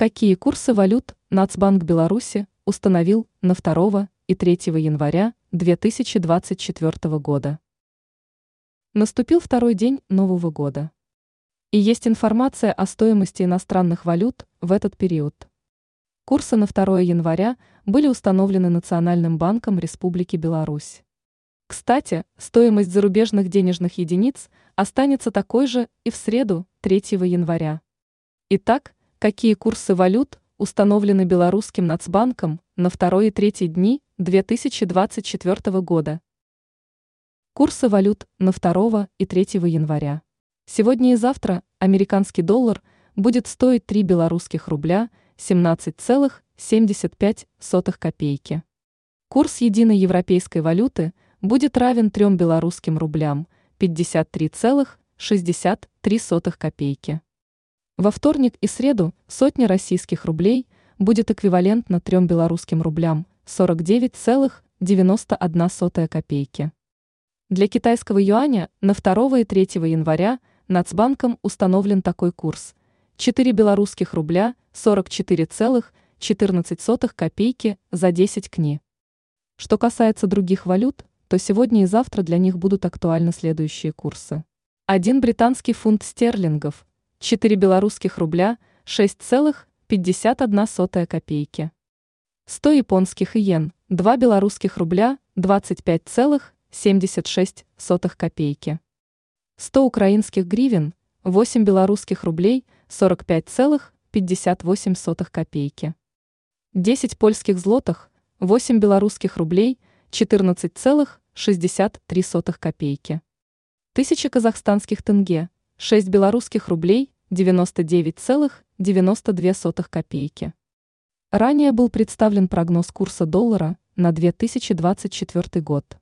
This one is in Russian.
Какие курсы валют Нацбанк Беларуси установил на 2 и 3 января 2024 года? Наступил второй день Нового года. И есть информация о стоимости иностранных валют в этот период. Курсы на 2 января были установлены Национальным банком Республики Беларусь. Кстати, стоимость зарубежных денежных единиц останется такой же и в среду, 3 января. Итак, Какие курсы валют установлены Белорусским Нацбанком на 2 и 3 дни 2024 года? Курсы валют на 2 и 3 января. Сегодня и завтра американский доллар будет стоить 3 белорусских рубля 17,75 копейки. Курс единой европейской валюты будет равен 3 белорусским рублям 53,63 копейки. Во вторник и среду сотня российских рублей будет эквивалентна 3 белорусским рублям 49,91 копейки. Для китайского юаня на 2 и 3 января Нацбанком установлен такой курс – 4 белорусских рубля 44,14 копейки за 10 кни. Что касается других валют, то сегодня и завтра для них будут актуальны следующие курсы. 1 британский фунт стерлингов – 4 белорусских рубля 6,51 копейки. 100 японских иен, 2 белорусских рубля 25,76 копейки. 100 украинских гривен, 8 белорусских рублей 45,58 копейки. 10 польских злотых, 8 белорусских рублей 14,63 копейки. 1000 казахстанских тенге, 6 белорусских рублей 99,92 копейки. Ранее был представлен прогноз курса доллара на 2024 год.